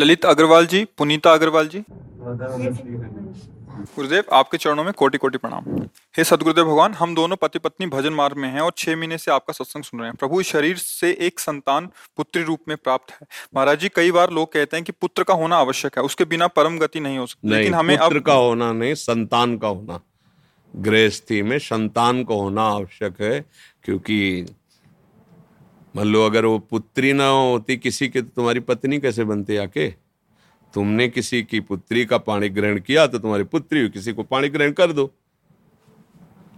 ललित अग्रवाल जी पुनीता अग्रवाल जी। गुरुदेव आपके चरणों में कोटि कोटि प्रणाम। हे सदगुरुदेव भगवान हम दोनों पति पत्नी भजन मार्ग में हैं और छह महीने से आपका सत्संग सुन रहे हैं। प्रभु शरीर से एक संतान पुत्री रूप में प्राप्त है। महाराज जी कई बार लोग कहते हैं कि पुत्र का होना आवश्यक है उसके बिना परम गति नहीं हो सकती। लेकिन हमें पुत्र अब का होना नहीं संतान का होना। गृहस्थी में संतान का होना आवश्यक है क्योंकि मान लो अगर वो पुत्री ना होती किसी की तो तुम्हारी पत्नी कैसे बनती आके? तुमने किसी की पुत्री का पाणी ग्रहण किया तो तुम्हारी पुत्री किसी को पाणी ग्रहण कर दो।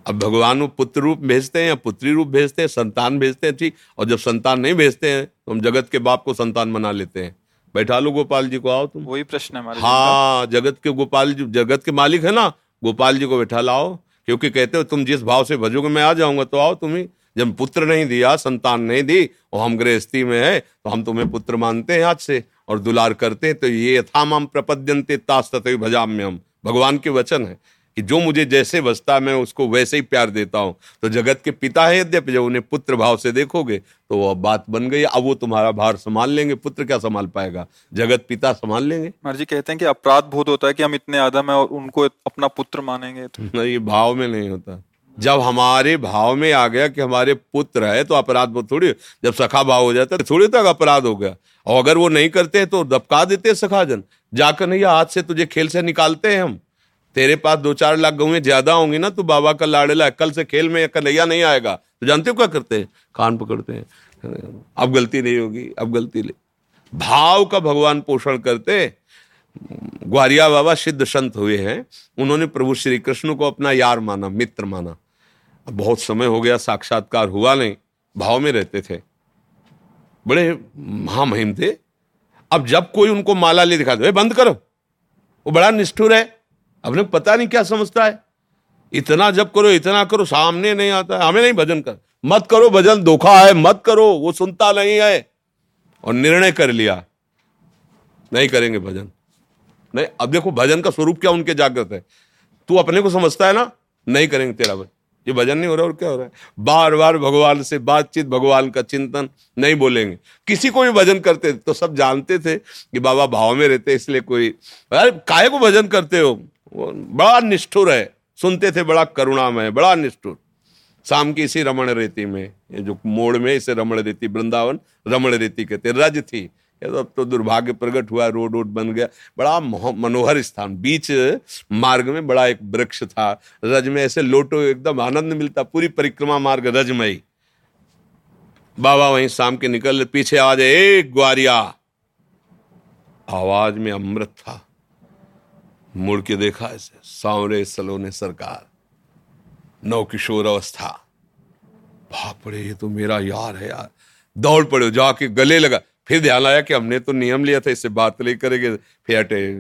अब भगवान वो पुत्र रूप भेजते हैं या पुत्री रूप भेजते हैं संतान भेजते हैं ठीक? और जब संतान नहीं भेजते हैं तो हम जगत के बाप को संतान बना लेते हैं। बैठा लो गोपाल जी को आओ तुम। वही प्रश्न है हाँ जगत के गोपाल जी जगत के मालिक है ना? गोपाल जी को बैठा लाओ क्योंकि कहते हो तुम जिस भाव से भजोगे मैं आ जाऊँगा तो आओ तुम ही। जब पुत्र नहीं दिया संतान नहीं दी और हम गृहस्थी में है तो हम तुम्हें पुत्र मानते हैं आज से और दुलार करते हैं तो ये यथामाम प्रपद्यंते तास तथै भजाम में हम भगवान के वचन है कि जो मुझे जैसे बसता है मैं उसको वैसे ही प्यार देता हूँ। तो जगत के पिता है यद्यपि जब उन्हें पुत्र भाव से देखोगे तो वह बात बन गई अब वो तुम्हारा भार संभाल लेंगे पुत्र क्या संभाल पाएगा? जगत पिता संभाल लेंगे? जी कहते हैं कि अपराध बोध होता है कि हम इतने आदम है और उनको अपना पुत्र मानेंगे तो। नहीं ये भाव में नहीं होता। जब हमारे भाव में आ गया कि हमारे पुत्र है तो अपराध बोध थोड़ी, जब सखा भाव हो जाता है तो थोड़ी तक अपराध हो गया। और अगर वो नहीं करते तो दबका देते हैं सखाजन। जाकर नहीं, हाथ से तुझे खेल से निकालते हैं हम। तेरे पास दो चार लाख गौएँ ज़्यादा होंगी ना तो बाबा का लाड़ेला कल से खेल में कन्हैया नहीं आएगा। तो जानते हो क्या करते हैं? कान पकड़ते हैं। अब गलती नहीं होगी, अब गलती नहीं भाव का भगवान पोषण करते ग्वारिया बाबा सिद्ध संत हुए हैं। उन्होंने प्रभु श्री कृष्ण को अपना यार माना, मित्र माना। बहुत समय हो गया साक्षात्कार हुआ नहीं भाव में रहते थे। बड़े महामहिम थे। अब जब कोई उनको माला ले दिखा दो "ए, बंद करो। वो बड़ा निष्ठुर है। अपने पता नहीं क्या समझता है। इतना जब करो इतना करो सामने नहीं आता है। हमें नहीं भजन कर मत करो भजन धोखा है मत करो। वो सुनता नहीं है। और निर्णय कर लिया। नहीं करेंगे भजन। नहीं अब देखो भजन का स्वरूप क्या उनके जागृत है। तू अपने को समझता है ना? नहीं करेंगे तेरा भजन। ये भजन नहीं हो रहा और क्या हो रहा है? बार बार भगवान से बातचीत, भगवान का चिंतन नहीं बोलेंगे। किसी को भी भजन करते थे तो सब जानते थे कि बाबा भाव में रहते, इसलिए कोई, अरे काहे को भजन करते हो? बड़ा निष्ठुर है। सुनते थे, बड़ा करुणामय, बड़ा निष्ठुर। शाम की इसी रमण रेती में, ये जो मोड़ में इसे रमण रेती, वृंदावन रमण रेती कहते रज थी। अब तो दुर्भाग्य प्रकट हुआ, रोड वोड बन गया। बड़ा मनोहर स्थान। बीच मार्ग में बड़ा एक वृक्ष था। रज में ऐसे लोटो एकदम आनंद मिलता, पूरी परिक्रमा मार्ग रजमयी। बाबा वहीं शाम के निकल, पीछे आवाज़ है ए, ग्वारिया! आवाज़ में अमृत था। मुड़ के देखा ऐसे, सांवरे सलोने सरकार। नव किशोर अवस्था रे, ये तो मेरा यार है यार। दौड़ पड़े, जाके गले लगा। फिर ध्यान आया कि हमने तो नियम लिया था, इससे बात नहीं करेंगे। फिर हटे।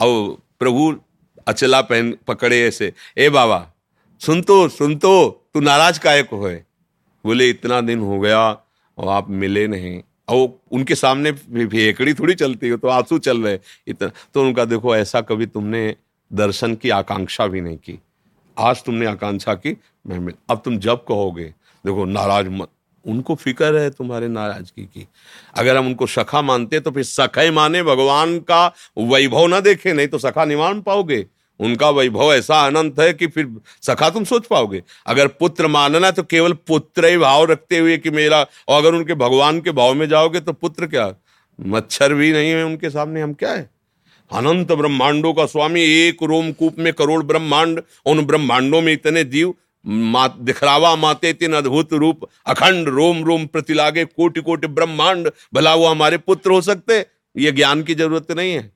अब प्रभु अचला पहन, पकड़े ऐसे। ए बाबा, सुन तो सुन तो तू नाराज़ काहे को है। बोले, इतना दिन हो गया, और आप मिले नहीं। और उनके सामने भी- भी थोड़ी चलती हो तो आँसू चल रहे। इतना तो उनका देखो, ऐसा कभी तुमने दर्शन की आकांक्षा भी नहीं की। आज तुमने आकांक्षा की, मैं अब तुम जब कहोगे, देखो, नाराज़ मत उनको फ़िक्र है तुम्हारे नाराज़गी की। अगर हम उनको सखा मानते तो फिर सखा माने, भगवान का वैभव ना देखे, नहीं तो सखा नहीं मान पाओगे। उनका वैभव ऐसा अनंत है कि फिर सखा तुम सोच पाओगे। अगर पुत्र मानना तो केवल पुत्र ही भाव रखते हुए कि मेरा, और अगर उनके भगवान के भाव में जाओगे तो पुत्र क्या? मच्छर भी नहीं है उनके सामने, हम क्या है? अनंत ब्रह्मांडों का स्वामी, एक रोमकूप में करोड़ ब्रह्मांड, उन ब्रह्मांडों में इतने जीव मा दिखरावा माते तीन अद्भुत रूप, अखंड रोम रोम प्रतिलागे कोटि कोटि ब्रह्मांड, भला वो हमारे पुत्र हो सकते ये ज्ञान की ज़रूरत नहीं है।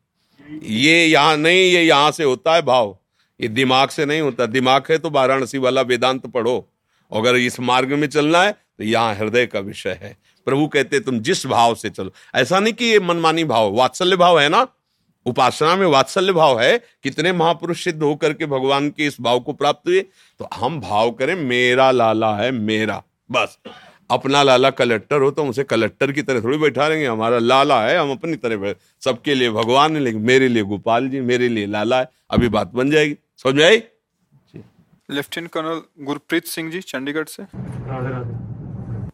ये यहाँ नहीं, ये यहाँ से होता है भाव। ये दिमाग से नहीं होता। दिमाग है तो वाराणसी वाला वेदांत पढ़ो। अगर इस मार्ग में चलना है तो यहाँ हृदय का विषय है। प्रभु कहते तुम जिस भाव से चलो। ऐसा नहीं कि ये मनमानी भाव, वात्सल्य भाव है ना? उपासना में वात्सल्य भाव है कितने महापुरुष सिद्ध होकर के भगवान के इस भाव को प्राप्त हुए तो हम भाव करें मेरा लाला है मेरा बस। अपना लाला कलेक्टर हो तो उसे कलेक्टर की तरह थोड़ी बैठा रहेंगे हमारा लाला है हम अपनी तरह सबके लिए भगवान है लेकिन मेरे लिए गोपाल जी मेरे लिए लाला है अभी बात बन जाएगी। समझ आई? लेफ्टिनेंट कर्नल गुरप्रीत सिंह जी चंडीगढ़ से।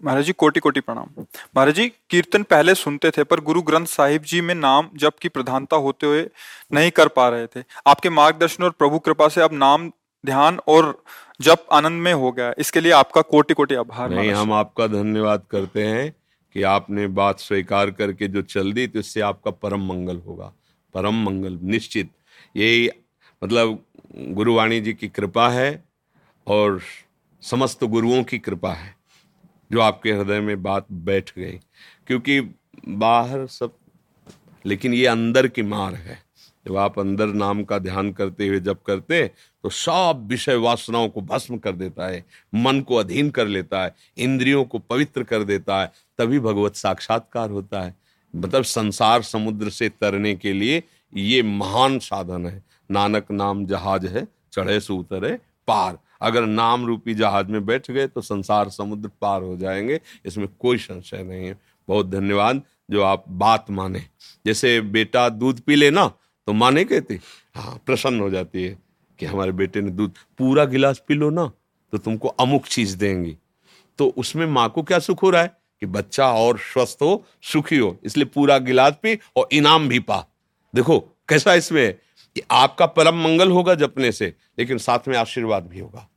महाराज जी कोटि कोटि प्रणाम। महाराज जी कीर्तन पहले सुनते थे पर गुरु ग्रंथ साहिब जी में नाम जप की प्रधानता होते हुए नहीं कर पा रहे थे। आपके मार्गदर्शन और प्रभु कृपा से अब नाम ध्यान और जप आनंद में हो गया। इसके लिए आपका कोटि कोटि आभार नहीं हम आपका धन्यवाद करते हैं कि आपने बात स्वीकार करके जो चल दी तो इससे आपका परम मंगल होगा। परम मंगल निश्चित। यही मतलब गुरुवाणी जी की कृपा है और समस्त गुरुओं की कृपा है। जो आपके हृदय में बात बैठ गई। क्योंकि बाहर सब, लेकिन ये अंदर की मार है। जब आप अंदर नाम का ध्यान करते हुए जब करते तो सब विषय वासनाओं को भस्म कर देता है, मन को अधीन कर लेता है, इंद्रियों को पवित्र कर देता है, तभी भगवत साक्षात्कार होता है। मतलब संसार समुद्र से तरने के लिए ये महान साधन है। नानक नाम जहाज़ है, चढ़े से उतरे पार। अगर नाम रूपी जहाज़ में बैठ गए तो संसार समुद्र पार हो जाएँगे, इसमें कोई संशय नहीं है। बहुत धन्यवाद, जो आप बात माने। जैसे बेटा दूध पी ले ना तो माँ नहीं कहती हाँ प्रसन्न हो जाती है कि हमारे बेटे ने दूध, पूरा गिलास पी लो ना तो तुमको अमुक चीज़ देंगी। तो उसमें माँ को क्या सुख हो रहा है? कि बच्चा और स्वस्थ हो, सुखी हो, इसलिए पूरा गिलास पी और इनाम भी पा। देखो, कैसा इसमें कि आपका परम मंगल होगा जपने से, लेकिन साथ में आशीर्वाद भी होगा।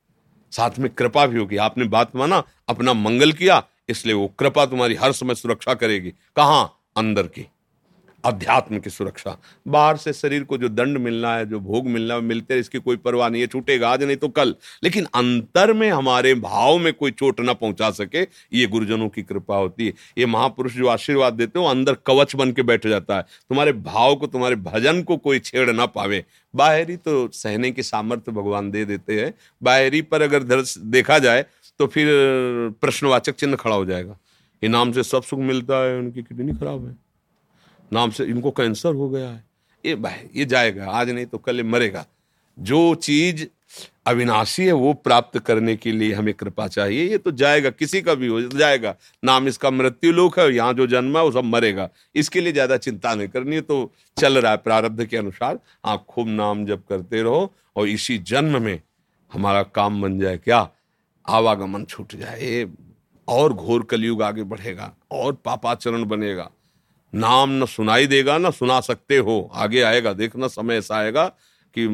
साथ में कृपा भी होगी। आपने बात माना, अपना मंगल किया, इसलिए वो कृपा तुम्हारी हर समय सुरक्षा करेगी। कहाँ? अंदर की। अध्यात्म की सुरक्षा। बाहर से शरीर को जो दंड मिलना है, जो भोग मिलना है मिलते हैं, इसकी कोई परवाह नहीं है, छूटेगा आज नहीं तो कल। लेकिन अंतर में हमारे भाव में कोई चोट ना पहुँचा सके, ये गुरुजनों की कृपा होती है। ये महापुरुष जो आशीर्वाद देते हो अंदर कवच बन के बैठ जाता है। तुम्हारे भाव को, तुम्हारे भजन को कोई छेड़ ना पावे। बाहरी तो सहने की सामर्थ्य भगवान दे देते हैं। बाहरी पर अगर देखा जाए तो फिर प्रश्नवाचक चिन्ह खड़ा हो जाएगा। इनाम से सब सुख मिलता है, उनकी किडनी खराब है। नाम से इनको कैंसर हो गया है। ये भाई, ये जाएगा, आज नहीं तो कल मरेगा। जो चीज़ अविनाशी है, वो प्राप्त करने के लिए हमें कृपा चाहिए। ये तो जाएगा, किसी का भी हो, जाएगा। नाम इसका मृत्यु लोक है, यहाँ जो जन्म है, वो सब मरेगा। इसके लिए ज़्यादा चिंता नहीं करनी है तो चल रहा है प्रारब्ध के अनुसार। आप खूब नाम जब करते रहो और इसी जन्म में हमारा काम बन जाए क्या? आवागमन छूट जाए। और घोर कलयुग आगे बढ़ेगा, और पापाचरण बनेगा। नाम न सुनाई देगा, ना सुना सकते हो। आगे आएगा, देखना समय ऐसा आएगा कि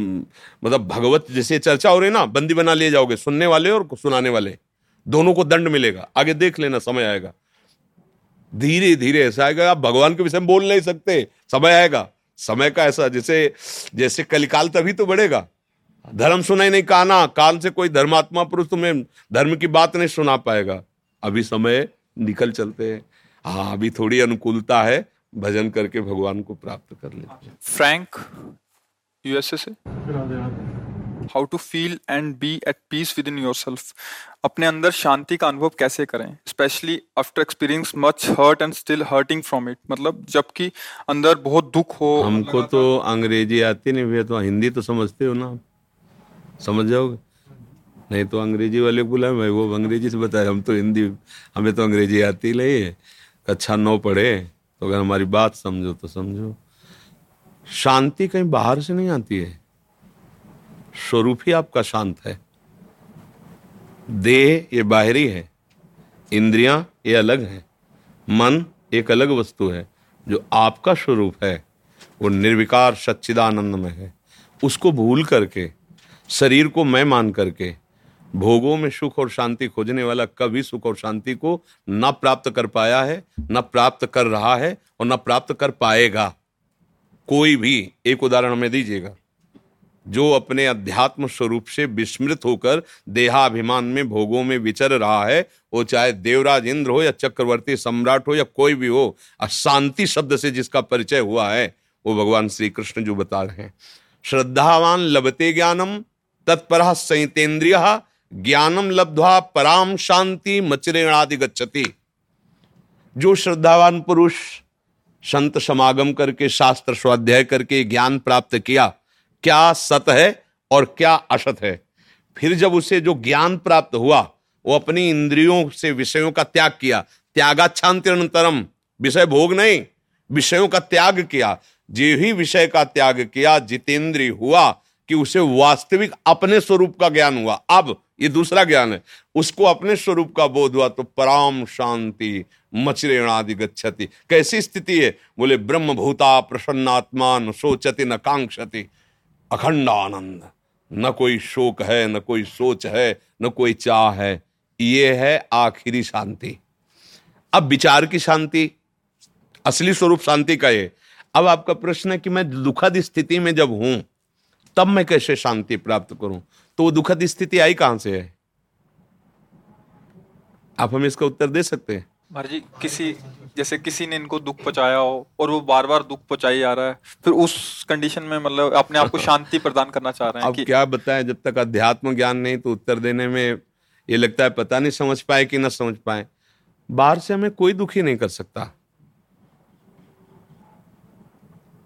मतलब भगवत जैसे चर्चा हो रही ना, बंदी बना लिए जाओगे, सुनने वाले और सुनाने वाले। दोनों को दंड मिलेगा। आगे देख लेना, समय आएगा। धीरे धीरे ऐसा आएगा, आप भगवान के विषय में बोल नहीं सकते। समय आएगा। समय का ऐसा, जैसे जैसे कलिकाल तभी तो बढ़ेगा। धर्म सुनाई नहीं कहा ना काल से कोई धर्मात्मा पुरुष तुम्हें धर्म की बात नहीं सुना पाएगा। अभी समय निकल चलते हैं। हाँ अभी थोड़ी अनुकूलता है भजन करके भगवान को प्राप्त कर ले फ्रैंक यूएसए से how to feel and be at peace within yourself अपने अंदर शांति का अनुभव कैसे करें? Specially after experience much hurt and still hurting from it मतलब जबकि अंदर बहुत दुख हो हमको तो अंग्रेज़ी आती नहीं भैया तो हिंदी तो समझते हो ना समझ जाओगे? नहीं तो अंग्रेज़ी वाले बोला मैं वो अंग्रेज़ी से बताए हम तो हिंदी हमें तो अंग्रेज़ी आती नहीं है। अच्छा नौ पढ़े तो अगर हमारी बात समझो तो समझो। शांति कहीं बाहर से नहीं आती है। स्वरूप ही आपका शांत है। देह ये बाहरी है, इंद्रियाँ ये अलग है, मन एक अलग वस्तु है, जो आपका स्वरूप है, वो निर्विकार सच्चिदानंद में है। उसको भूल करके, शरीर को मैं मान करके भोगों में सुख और शांति खोजने वाला कभी सुख और शांति को न प्राप्त कर पाया है, न प्राप्त कर रहा है और न प्राप्त कर पाएगा। कोई भी, एक उदाहरण हमें दीजिएगा। जो अपने अध्यात्म स्वरूप से विस्मृत होकर देहाभिमान में भोगों में विचर रहा है, वो चाहे देवराज इंद्र हो या चक्रवर्ती सम्राट हो या कोई भी हो, अशांति शब्द से जिसका परिचय हुआ है, वो भगवान श्री कृष्ण जो बता रहे हैं। श्रद्धावान लभते ज्ञानम तत्पर संहितेन्द्रिय ज्ञानम लब्ध्वा पराम शांति मचरेणादि गच्छति जो श्रद्धावान पुरुष संत समागम करके, शास्त्र स्वाध्याय करके ज्ञान प्राप्त किया, क्या सत है और क्या असत है? फिर जब उसे जो ज्ञान प्राप्त हुआ, वो अपनी इंद्रियों से विषयों का त्याग किया। त्यागाच्छांतिरंतरम विषय भोग नहीं, विषयों का त्याग किया। जे ही विषय का त्याग किया, जितेंद्रीय हुआ, कि उसे वास्तविक अपने स्वरूप का ज्ञान हुआ। अब ये दूसरा ज्ञान है। उसको अपने स्वरूप का बोध हुआ तो पराम शांति मचरेणादि गच्छति। कैसी स्थिति है? बोले ब्रह्म भूता प्रसन्नात्मा न सोचति न कांक्षति। अखंड आनंद। न कोई शोक है, न कोई सोच है, न कोई चाह है। ये है आखिरी शांति। अब विचार की शांति। असली स्वरूप शांति का ये। अब आपका प्रश्न है कि मैं दुखद स्थिति में जब हूँ, तब मैं कैसे शांति प्राप्त करूँ? तो वो दुखद स्थिति आई कहाँ से है? आप हमें इसका उत्तर दे सकते हैं? जी किसी जैसे किसी ने इनको दुख पहुँचाया हो और वो बार बार दुख पहुंचाई जा रहा है फिर उस कंडीशन में मतलब अपने आप को शांति प्रदान करना चाह रहे हैं अब कि... क्या बताएँ जब तक अध्यात्म ज्ञान नहीं तो उत्तर देने में ये लगता है पता नहीं समझ पाए कि ना समझ पाए। बाहर से हमें कोई दुखी नहीं कर सकता।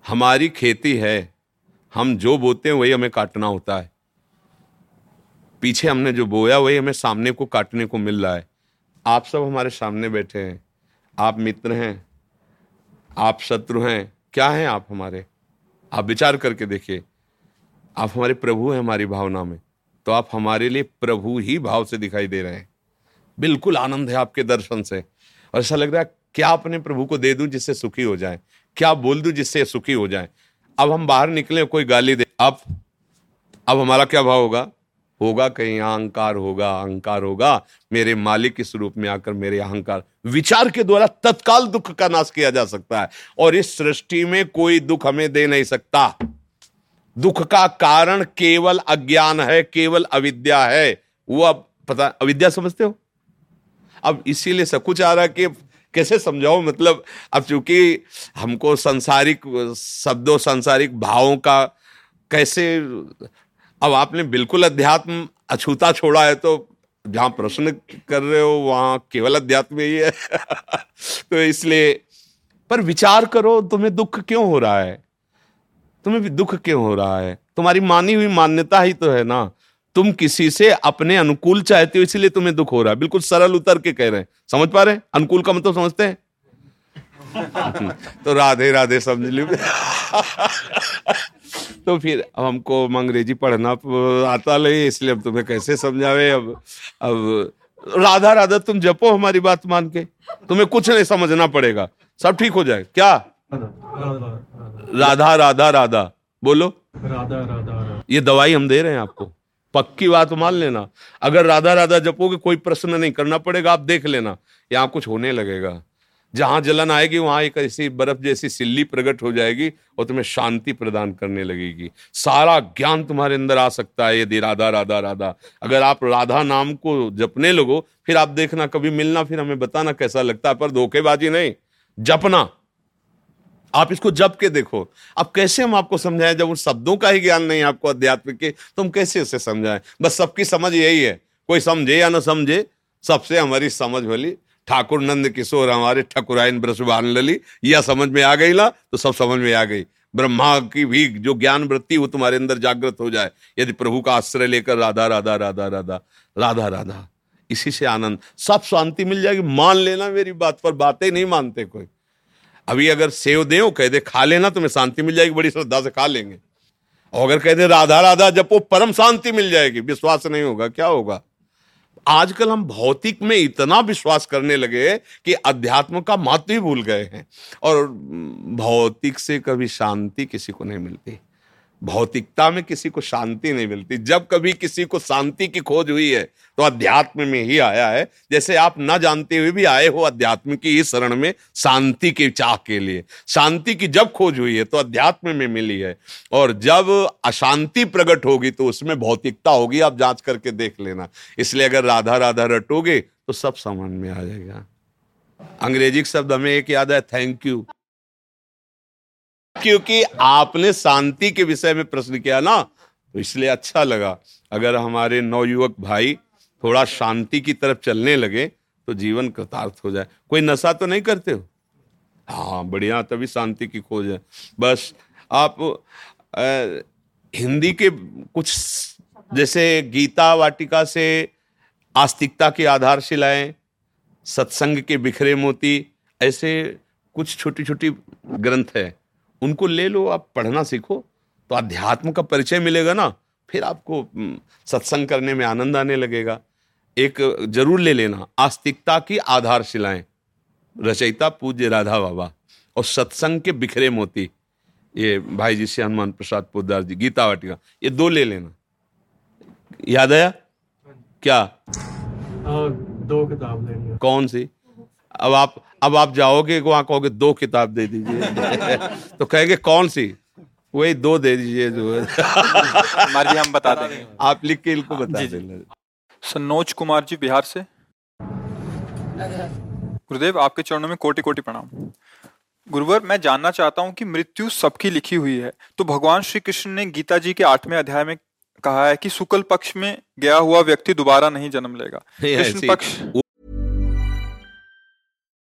हमारी खेती है हम जो बोते हैं वही हमें काटना होता है। पीछे हमने जो बोया, वही हमें सामने को काटने को मिल रहा है। आप सब हमारे सामने बैठे हैं। आप मित्र हैं। आप शत्रु हैं। क्या हैं आप हमारे? आप विचार करके देखिए। आप हमारे प्रभु हैं हमारी भावना में। तो आप हमारे लिए प्रभु ही भाव से दिखाई दे रहे हैं। बिल्कुल आनंद है आपके दर्शन से। और ऐसा लग रहा है, क्या अपने प्रभु को दे दूँ जिससे सुखी हो जाए? क्या बोल दूँ जिससे सुखी हो जाए? अब हम बाहर निकले, कोई गाली दे। अब अब हमारा क्या भाव होगा? होगा, कहीं अहंकार होगा अहंकार होगा, मेरे मालिक के स्वरूप में आकर मेरे अहंकार, विचार के द्वारा तत्काल दुख का नाश किया जा सकता है। और इस सृष्टि में कोई दुख हमें दे नहीं सकता। दुख का कारण केवल अज्ञान है, केवल अविद्या है। वो अब पता, अविद्या समझते हो? अब इसीलिए सब कुछ आ रहा है कि कैसे समझाओ मतलब अब चूँकि हमको संसारिक शब्दों, संसारिक भावों का कैसे अब आपने बिल्कुल अध्यात्म अछूता छोड़ा है तो जहाँ प्रश्न कर रहे हो, वहाँ केवल अध्यात्म ही है। तो इसलिए, पर विचार करो, तुम्हें दुख क्यों हो रहा है? तुम्हें भी दुख क्यों हो रहा है? तुम्हारी मानी हुई मान्यता ही तो है ना। तुम किसी से अपने अनुकूल चाहते हो, इसलिए तुम्हें दुख हो रहा है। बिल्कुल सरल उतर के कह रहे हैं। समझ पा रहे हैं? अनुकूल का मतलब समझते हैं? तो राधे राधे समझ ली। तो फिर अब हमको अंग्रेज़ी पढ़ना आता नहीं, इसलिए अब तुम्हें कैसे समझावे? अब अब राधा राधा, तुम जपो हमारी बात मान के। तुम्हें कुछ नहीं समझना पड़ेगा। सब ठीक हो जाए। क्या? राधा राधा राधा। बोलो। राधा राधा ये दवाई हम दे रहे हैं आपको। पक्की बात मान लेना। अगर राधा राधा जपोगे, कोई प्रश्न नहीं करना पड़ेगा, आप देख लेना। यहाँ कुछ होने लगेगा। जहाँ जलन आएगी, वहाँ एक ऐसी बर्फ़ जैसी सिल्ली प्रकट हो जाएगी और तुम्हें शांति प्रदान करने लगेगी। सारा ज्ञान तुम्हारे अंदर आ सकता है, यदि राधा राधा राधा। अगर आप राधा नाम को जपने लगो, फिर आप देखना, कभी मिलना, फिर हमें बताना कैसा लगता है, पर धोखेबाजी नहीं। जपना। आप इसको जप के देखो। अब कैसे हम आपको समझाएँ, जब उन शब्दों का ही ज्ञान नहीं आपको अध्यात्म के तो हम कैसे उसे समझाएँ? बस सबकी समझ यही है। कोई समझे या ना समझे, सबसे हमारी समझ वाली ठाकुर नंद किशोर हमारे ठकुराइन ब्रसवान लली, यह समझ में आ गई ना तो सब समझ में आ गई। ब्रह्मा की भी जो ज्ञान वृत्ति वो तुम्हारे अंदर जागृत हो जाए, यदि प्रभु का आश्रय लेकर राधा राधा राधा राधा राधा राधा, इसी से आनंद। सब शांति मिल जाएगी, मान लेना मेरी बात पर, बातें नहीं मानते कोई। अभी अगर सेव दे कह दे, खा लेना, तुम्हें शांति मिल जाएगी, बड़ी श्रद्धा से खा लेंगे। और अगर कह दे, राधा राधा, जब वो परम शांति मिल जाएगी, विश्वास नहीं होगा, क्या होगा? आजकल हम भौतिक में इतना विश्वास करने लगे कि अध्यात्म का महत्व ही भूल गए हैं। और भौतिक से कभी शांति किसी को नहीं मिलती। भौतिकता में किसी को शांति नहीं मिलती। जब कभी किसी को शांति की खोज हुई है तो अध्यात्म में ही आया है। जैसे आप न जानते हुए भी आए हो अध्यात्म की इस शरण में शांति के चाह के लिए। शांति की जब खोज हुई है तो अध्यात्म में मिली है। और जब अशांति प्रकट होगी तो उसमें भौतिकता होगी। आप जाँच करके देख लेना। इसलिए अगर राधा राधा रटोगे तो सब समझ में आ जाएगा। अंग्रेज़ी शब्द हमें एक याद है थैंक यू क्योंकि आपने शांति के विषय में प्रश्न किया ना तो इसलिए अच्छा लगा। अगर हमारे नवयुवक भाई थोड़ा शांति की तरफ़ चलने लगे तो जीवन कृतार्थ हो जाए। कोई नशा तो नहीं करते हो? हाँ बढ़िया तभी शांति की खोज है। बस आप आ, हिंदी के कुछ जैसे गीता वाटिका से आस्तिकता की आधारशिलाएँ सत्संग के बिखरे मोती ऐसे कुछ छोटी छोटी ग्रंथ है। उनको ले लो आप पढ़ना सीखो तो अध्यात्म का परिचय मिलेगा ना फिर आपको सत्संग करने में आनंद आने लगेगा। एक ज़रूर ले लेना आस्तिकता की आधारशिलाएँ। रचयिता पूज्य राधा बाबा और सत्संग के बिखरे मोती। ये भाई जी से हनुमान प्रसाद पोदार जी गीता वाटिका ये दो ले लेना। याद आया? क्या? आ, दो किताब लेनी कौन सी? अब आप अब आप जाओगे वहाँ कहोगे दो किताब दे दीजिए। तो कहेंगे कौन सी? वही दो दे दीजिए जो हमारी हम बता देंगे। आप लिख के इनको बता देना। सनोज कुमार जी बिहार से। गुरुदेव आपके चरणों में कोटि कोटि प्रणाम। गुरुवर मैं जानना चाहता हूँ कि मृत्यु सबकी लिखी हुई है। तो भगवान श्री कृष्ण ने गीता जी के आठवें अध्याय में कहा है कि शुक्ल पक्ष में गया हुआ व्यक्ति दोबारा नहीं जन्म लेगा। कृष्ण पक्ष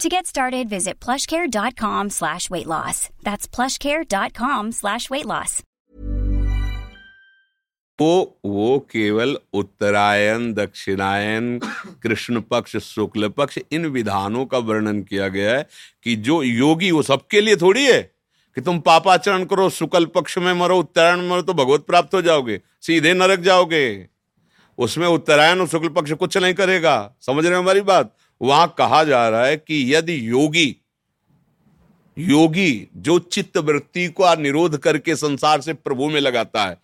To get started, visit plushcare.com slash weight loss. That's plushcare.com slash weight loss. वो वो केवल उत्तरायण दक्षिणायन कृष्ण पक्ष शुक्ल पक्ष इन विधानों का वर्णन किया गया है कि जो योगी वो सबके लिए थोड़ी है कि तुम पापाचरण करो शुक्ल पक्ष में मरो उत्तरायण मरो तो भगवत प्राप्त हो जाओगे सीधे नरक जाओगे उसमें उत्तरायण और शुक्ल पक्ष कुछ नहीं करेगा समझ रहे हमारी बात वहाँ कहा जा रहा है कि यदि योगी योगी जो चित्त वृत्ति को निरोध करके संसार से प्रभु में लगाता है,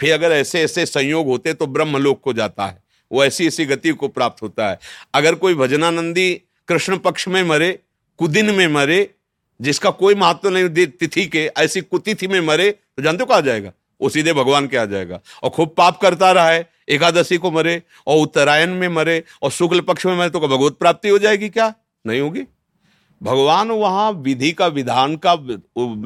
फिर अगर ऐसे ऐसे संयोग होते तो ब्रह्मलोक को जाता है। वो ऐसी ऐसी गति को प्राप्त होता है। अगर कोई भजनानंदी कृष्ण पक्ष में मरे, कुदिन में मरे, जिसका कोई महत्व नहीं तिथि के, ऐसी कुतिथि में मरे तो जानते हो कहा जाएगा? वो सीधे भगवान के आ जाएगा। और खूब पाप करता रहा है, एकादशी को मरे, और उत्तरायण में मरे, और शुक्ल पक्ष में मरे तो भगवत प्राप्ति हो जाएगी क्या? नहीं होगी। भगवान वहाँ विधि का, विधान का,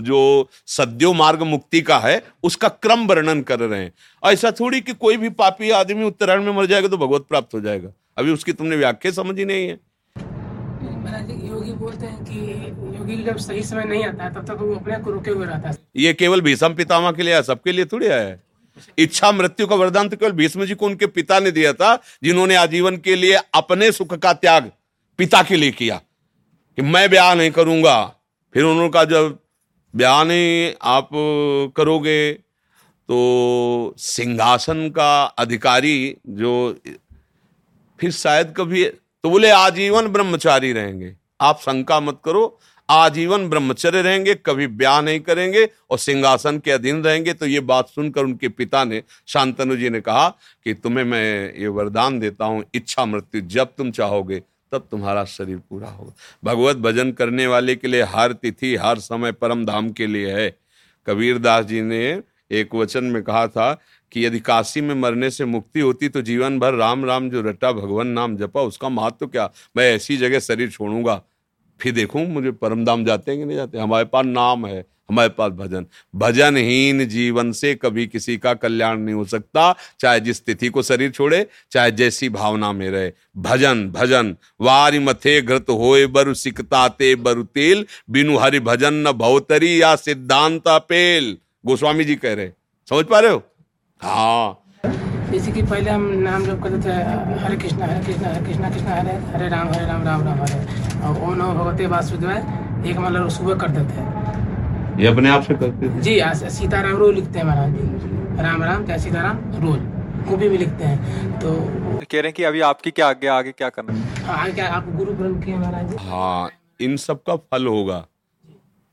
जो सद्यो मार्ग मुक्ति का है, उसका क्रम वर्णन कर रहे हैं। ऐसा थोड़ी कि कोई भी पापी आदमी उत्तरायण में मर जाएगा तो भगवत प्राप्त हो जाएगा। अभी उसकी तुमने व्याख्या समझी नहीं है। ये केवल भीषम पितामा के लिए है, सबके लिए थोड़ी आया है। इच्छा मृत्यु का वरदान तो केवल भीष्म जी को उनके पिता ने दिया था, जिन्होंने आजीवन के लिए अपने सुख का त्याग पिता के लिए किया। कि मैं ब्याह नहीं करूँगा, फिर उन्होंने कहा जब ब्याह नहीं आप करोगे तो सिंहासन का अधिकारी जो फिर शायद कभी तो बोले, आजीवन ब्रह्मचारी रहेंगे। आप शंका मत करो, आजीवन ब्रह्मचर्य रहेंगे, कभी ब्याह नहीं करेंगे और सिंहासन के अधीन रहेंगे। तो ये बात सुनकर उनके पिता ने, शांतनु जी ने कहा कि, तुम्हें मैं ये वरदान देता हूँ, इच्छा मृत्यु जब तुम चाहोगे, तब तुम्हारा शरीर पूरा होगा। भगवत भजन करने वाले के लिए हर तिथि, हर समय परम धाम के लिए है। कबीर दास जी ने एक वचन में कहा था कि यदि काशी में मरने से मुक्ति होती तो जीवन भर राम राम जो रटा भगवान नाम जपा, उसका महत्व तो क्या? मैं ऐसी जगह शरीर छोड़ूँगा। फिर देखूँ मुझे परम धाम जाते हैं कि नहीं जाते? हमारे पास नाम है, हमारे पास भजन। भजनहीन जीवन से कभी किसी का कल्याण नहीं हो सकता, चाहे जिस तिथि को शरीर छोड़े, चाहे जैसी भावना में रहे। भजन भजन, वारी मथे घृत होए बरु सिकताते बरु तेल, बिनु हरि भजन न भवतरी या सिद्धांत पेल। गोस्वामी जी कह रहे समझ पा रहे हो? हाँ। जैसे कि पहले हम नाम जप करते थे हरे कृष्णा हरे कृष्णा हरे कृष्णा कृष्णा हरे हरे राम हरे राम राम राम हरे। और ओ नमो भगवते वासुदेवाय एक मतलब सुबह कर देते हैं ये अपने आप से करते थे? जी सीताराम रोज लिखते हैं महाराज जी। राम राम क्या सीताराम रोज। मूवी भी लिखते हैं। तो कह रहे हैं कि अभी आपकी क्या आगे आगे क्या करना है? हाँ, आगे क्या आप गुरु ब्रह्म किए महाराज जी? हाँ इन सब का फल होगा।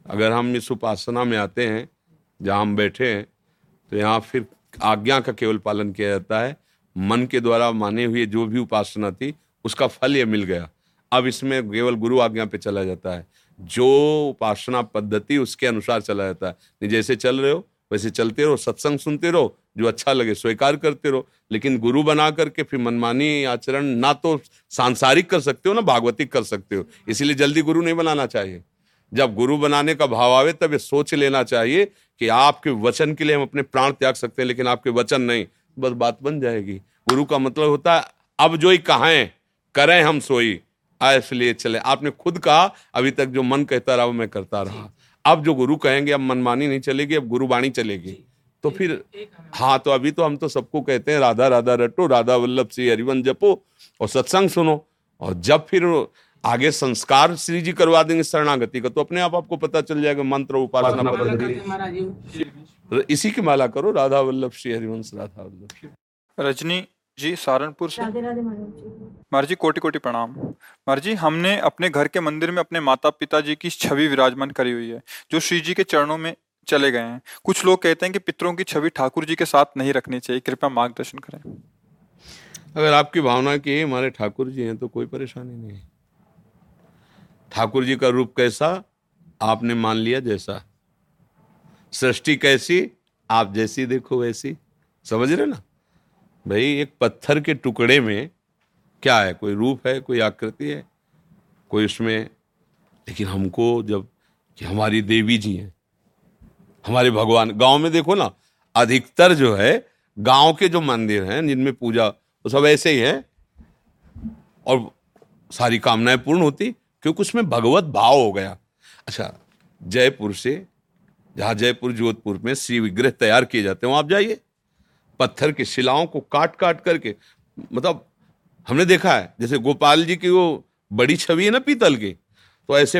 अगर हम इस उपासना में आते हैं जहाँ हम बैठे हैं तो यहाँ फिर आज्ञा का केवल पालन किया जाता है। मन के द्वारा माने हुए जो भी उपासना थी, उसका फल ये मिल गया। अब इसमें केवल गुरु आज्ञा पे चला जाता है। जो उपासना पद्धति उसके अनुसार चला जाता है। जैसे चल रहे हो, वैसे चलते रहो, सत्संग सुनते रहो, जो अच्छा लगे, स्वीकार करते रहो। लेकिन गुरु बना करके फिर मनमानी आचरण ना तो सांसारिक कर सकते हो, ना भागवतिक कर सकते हो। इसीलिए जल्दी गुरु नहीं बनाना चाहिए। जब गुरु बनाने का भाव आवे तब ये सोच लेना चाहिए कि आपके वचन के लिए हम अपने प्राण त्याग सकते हैं लेकिन आपके वचन नहीं बस बात बन जाएगी। गुरु का मतलब होता है अब जो ही कहें करें हम सोई इसलिए चले। आपने खुद कहा अभी तक जो मन कहता रहा वो मैं करता रहा। अब जो गुरु कहेंगे अब मनमानी नहीं चलेगी अब गुरुवाणी चलेगी। तो फिर हाँ तो अभी तो हम तो सबको कहते हैं राधा राधा रटो राधा वल्लभ श्री हरिवन जपो और सत्संग सुनो। और जब फिर आगे संस्कार श्री जी करवा देंगे शरणागति का तो अपने आप आपको पता चल जाएगा मंत्र उपासना तो इसी की माला करो राधा वल्लभ श्री हरिवंश राधा वल्लभ रजनी जी सहारनपुर से। जी। महाराज जी कोटि कोटि प्रणाम। महाराज जी हमने अपने घर के मंदिर में अपने माता पिता जी की छवि विराजमान करी हुई है जो श्री जी के चरणों में चले गए हैं। कुछ लोग कहते हैं कि पितरों की छवि ठाकुर जी के साथ नहीं रखनी चाहिए कृपया मार्गदर्शन करें। अगर आपकी भावना की हमारे ठाकुर जी हैं तो कोई परेशानी नहीं है। ठाकुर जी का रूप कैसा? आपने मान लिया जैसा। सृष्टि कैसी? आप जैसी देखो वैसी। समझ रहे ना? भाई, एक पत्थर के टुकड़े में क्या है? कोई रूप है, कोई आकृति है, कोई उसमें? लेकिन हमको जब कि हमारी देवी जी हैं, हमारे भगवान, गाँव में देखो ना, अधिकतर जो है, गाँव के जो मंदिर हैं, जिनमें पूजा, वो सब ऐसे ही है, और सारी कामनाएँ पूर्ण होती क्योंकि उसमें भगवत भाव हो गया। अच्छा जयपुर से, जहाँ जयपुर, जोधपुर में श्री विग्रह तैयार किए जाते हैं, वहाँ आप जाइए। पत्थर की शिलाओं को काट काट करके मतलब हमने देखा है, जैसे गोपाल जी की वो बड़ी छवि है ना पीतल की तो ऐसे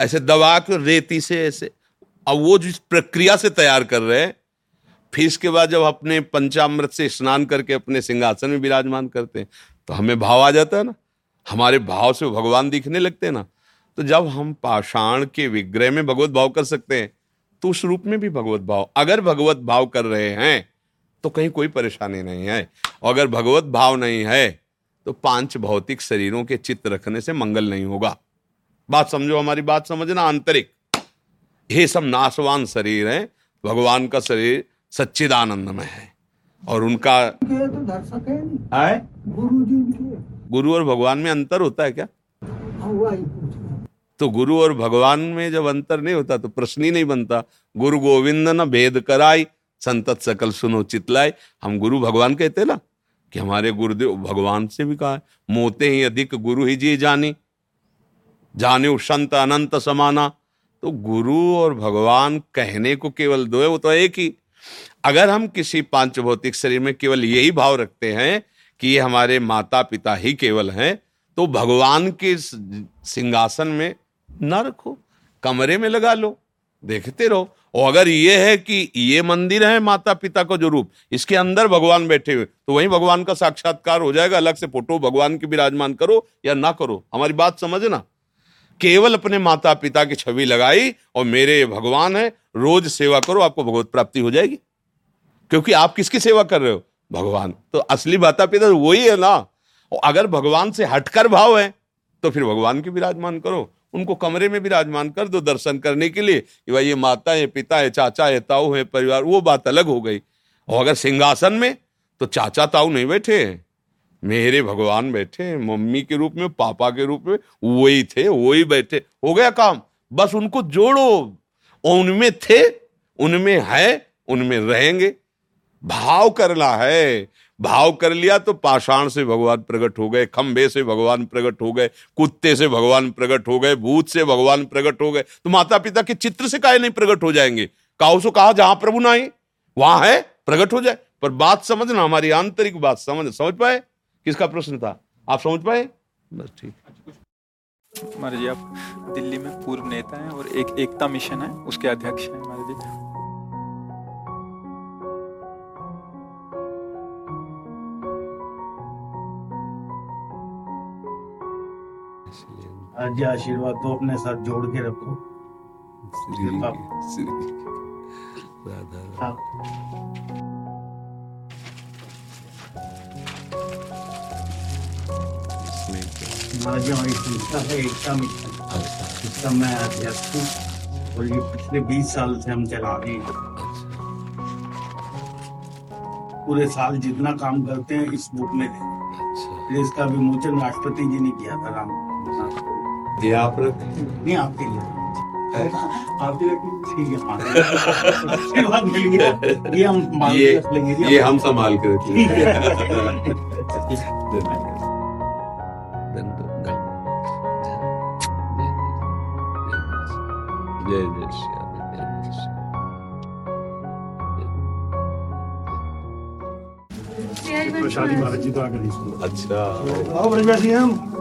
ऐसे दबा के रेती से ऐसे, अब वो जिस प्रक्रिया से तैयार कर रहे हैं, फिर इसके बाद जब अपने पंचामृत से स्नान करके अपने सिंहासन में विराजमान करते हैं तो हमें भाव आ जाता है ना। हमारे भाव से भगवान दिखने लगते हैं ना तो जब हम पाषाण के विग्रह में भगवत भाव कर सकते हैं तो उस रूप में भी भगवत भाव। अगर भगवत भाव कर रहे हैं तो कहीं कोई परेशानी नहीं है। और अगर भगवत भाव नहीं है तो पाँच भौतिक शरीरों के चित्त रखने से मंगल नहीं होगा। बात समझो हमारी बात समझना आंतरिक। ये सब नाशवान शरीर है भगवान का शरीर सच्चिदानंदमय है। और उनका तो दर्शक है गुरु जी के गुरु और भगवान में अंतर होता है क्या। तो गुरु और भगवान में जब अंतर नहीं होता तो प्रश्न ही नहीं बनता। गुरु गोविंद न भेद कराई संतत सकल सुनो चितलाई हम गुरु भगवान कहते ना कि हमारे गुरुदेव भगवान से भी कहा मोते ही अधिक गुरु ही जी जानी जाने संत अनंत समाना। तो गुरु और भगवान कहने को केवल दो है वो तो एक ही। अगर हम किसी पाँच भौतिक शरीर में केवल यही भाव रखते हैं कि ये हमारे माता पिता ही केवल हैं तो भगवान के सिंहासन में ना रखो, कमरे में लगा लो, देखते रहो। और अगर ये है कि ये मंदिर है माता पिता का जो रूप, इसके अंदर भगवान बैठे हुए तो वहीं भगवान का साक्षात्कार हो जाएगा, अलग से फ़ोटो भगवान के विराजमान करो या ना करो। हमारी बात समझना। केवल अपने माता पिता की छवि लगाई और मेरे ये भगवान है, रोज सेवा करो, आपको भगवत प्राप्ति हो जाएगी। क्योंकि आप किसकी सेवा कर रहे हो? भगवान। तो असली माता पिता तो वही है ना। और अगर भगवान से हटकर भाव है तो फिर भगवान की विराजमान करो। उनको कमरे में विराजमान कर दो दर्शन करने के लिए कि भाई ये माता है, पिता है, चाचा है, ताऊ है, परिवार, वो बात अलग हो गई। और अगर सिंहासन में तो चाचा ताऊ नहीं बैठे मेरे भगवान बैठे हैं, मम्मी के रूप में, पापा के रूप में, वही थे, वही बैठे। हो गया काम, बस उनको जोड़ो। उनमें थे, उनमें है, उनमें रहेंगे। भाव करना है। भाव कर लिया तो पाषाण से भगवान प्रकट हो गए खंबे से भगवान प्रकट हो गए, कुत्ते से भगवान प्रकट हो गए, भूत से भगवान प्रकट हो गए। तो माता पिता के चित्र से काहे नहीं प्रकट हो जाएँगे? काहो सो कहा, जहाँ प्रभु ना आई वहाँ है, प्रकट हो जाए। पर बात समझना, हमारी आंतरिक बात समझ समझ पाए? किसका प्रश्न था? आप समझ पाए? बस ठीक। महाराज जी, आप दिल्ली में पूर्व नेता हैं और एक एकता मिशन है, उसके अध्यक्ष हैं महाराज जी। आज आशीर्वाद तो अपने साथ जोड़ के रखो। आज हमारी संस्था है एकता मिशन इसका मैं अध्यक्ष हूँ और ये पिछले 20 साल से हम चला रहे हैं। पूरे साल जितना काम करते हैं इस बुक में फिर इसका विमोचन राष्ट्रपति जी ने किया था राम। ये आप रख नहीं आपके लिए आपके लिए ठीक है हाँ। ये हम ये ये हम संभाल के रखेंगे है जय जय प्रसादी महाराज जी तो आकर नहीं अच्छा। आओ ब्रजवासी हम।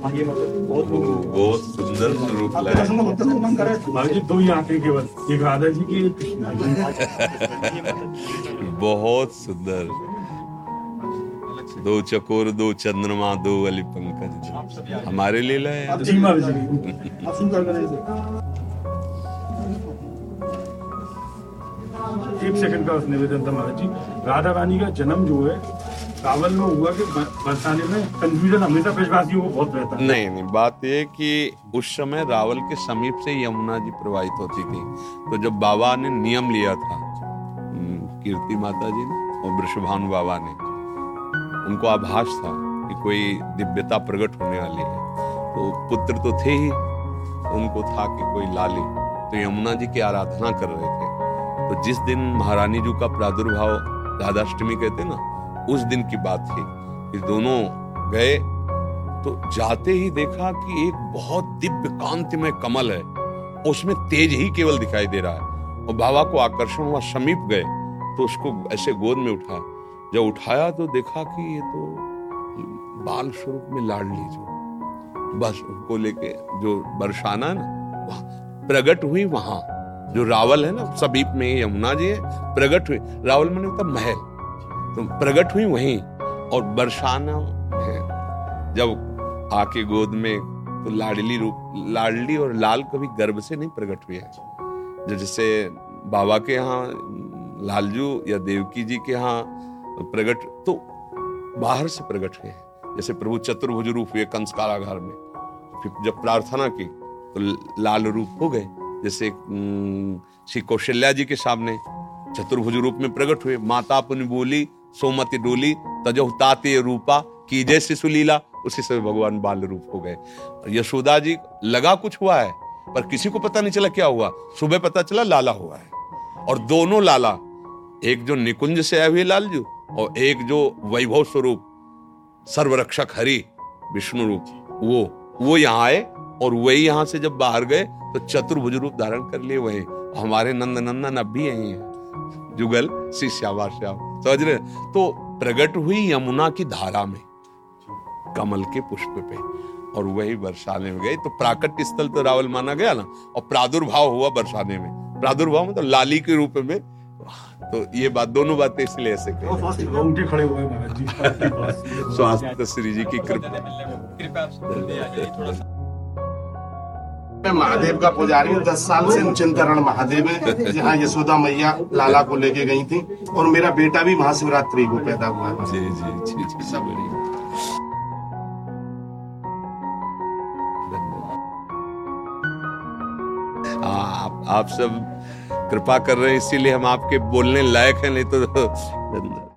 बहुत सुंदर करे दो ही आँखें केवल एक राधा जी की जी बहुत सुंदर। दो चकोर दो चंद्रमा दो अली पंकज हमारे लिए लाए एक सेकंड का निवेदन था महाराज जी। राधा रानी का जन्म जो है रावल में हुआ कि बरसाने में कंफ्यूजन हमेशा ब्रजवासियों को बहुत रहता है। नहीं नहीं बात ये कि उस समय रावल के समीप से यमुना जी प्रवाहित होती थी। तो जब बाबा ने नियम लिया था हम्म, कीर्ति माता जी ने और वृषभानु बाबा ने उनको आभास था कि कोई दिव्यता प्रकट होने वाली है। तो पुत्र तो थे ही उनको था कि कोई लाली। तो यमुना जी की आराधना कर रहे थे। तो जिस दिन महारानी जी का प्रादुर्भाव राधाष्टमी कहते ना, उस दिन की बात थी। कि दोनों गए तो जाते ही देखा कि एक बहुत दिव्य कांतिमय कमल है, उसमें तेज ही केवल दिखाई दे रहा है। और बाबा को आकर्षण हुआ, समीप गए तो उसको ऐसे गोद में उठा। जब उठाया तो देखा कि ये तो बाल स्वरूप में लाडली जो। बस उनको लेके जो बरसाना ना, वहाँ, प्रगट हुई वहाँ। जो रावल है ना सबीप में यमुना जी है, प्रगट हुई रावल मैंने होता महल। तो प्रगट हुई वहीं, और बरसाना है। जब आके गोद में तो लाडली रूप, लाडली और लाल कभी गर्भ से नहीं प्रकट हुए हैं। जैसे बाबा के यहाँ, लालजू या देवकी जी के यहाँ प्रकट तो बाहर से प्रकट हुए हैं। जैसे प्रभु चतुर्भुज रूप हुए कंस कारागार में। फिर जब प्रार्थना की तो लाल रूप हो गए। जैसे श्री कौशल्या जी के सामने चतुर्भुज रूप में प्रकट हुए। माता पुन बोली, सोमति डोली तजह ताते रूपा, की जैसे सुलीला। उसी समय भगवान बाल रूप हो गए। यशोदा जी, लगा कुछ हुआ है, पर किसी को पता नहीं चला क्या हुआ। सुबह पता चला लाला हुआ है। और दोनों लाला, एक जो निकुंज से आए हुए लालजू, और एक जो वैभव स्वरूप, सर्वरक्षक हरि, विष्णु रूप, वो वो यहाँ आए। और वही यहाँ से जब बाहर गए तो चतुर्भुज रूप धारण कर लिए वही। हमारे नंद नंदन अब भी यही है। जुगल श्री श्यामा श्याम समझ रहे तो प्रकट हुई यमुना की धारा में कमल के पुष्प पे और वही बरसाने में गए तो प्राकट्य स्थल तो रावल माना गया ना और प्रादुर्भाव हुआ बरसाने में। प्रादुर्भाव मतलब लाली के रूप में। तो ये बात दोनों बातें इसलिए ऐसे कही खड़े हुए। स्वास्थ्य श्री जी की कृपा। मैं महादेव का पुजारी हूँ। दस साल से चिंतरण महादेव है जहाँ यशोदा मैया लाला को लेके गई थी और मेरा बेटा भी महाशिवरात्रि को पैदा हुआ है। जी जी जी जी। सब आ, आप आप सब कृपा कर रहे हैं इसीलिए हम आपके बोलने लायक हैं नहीं तो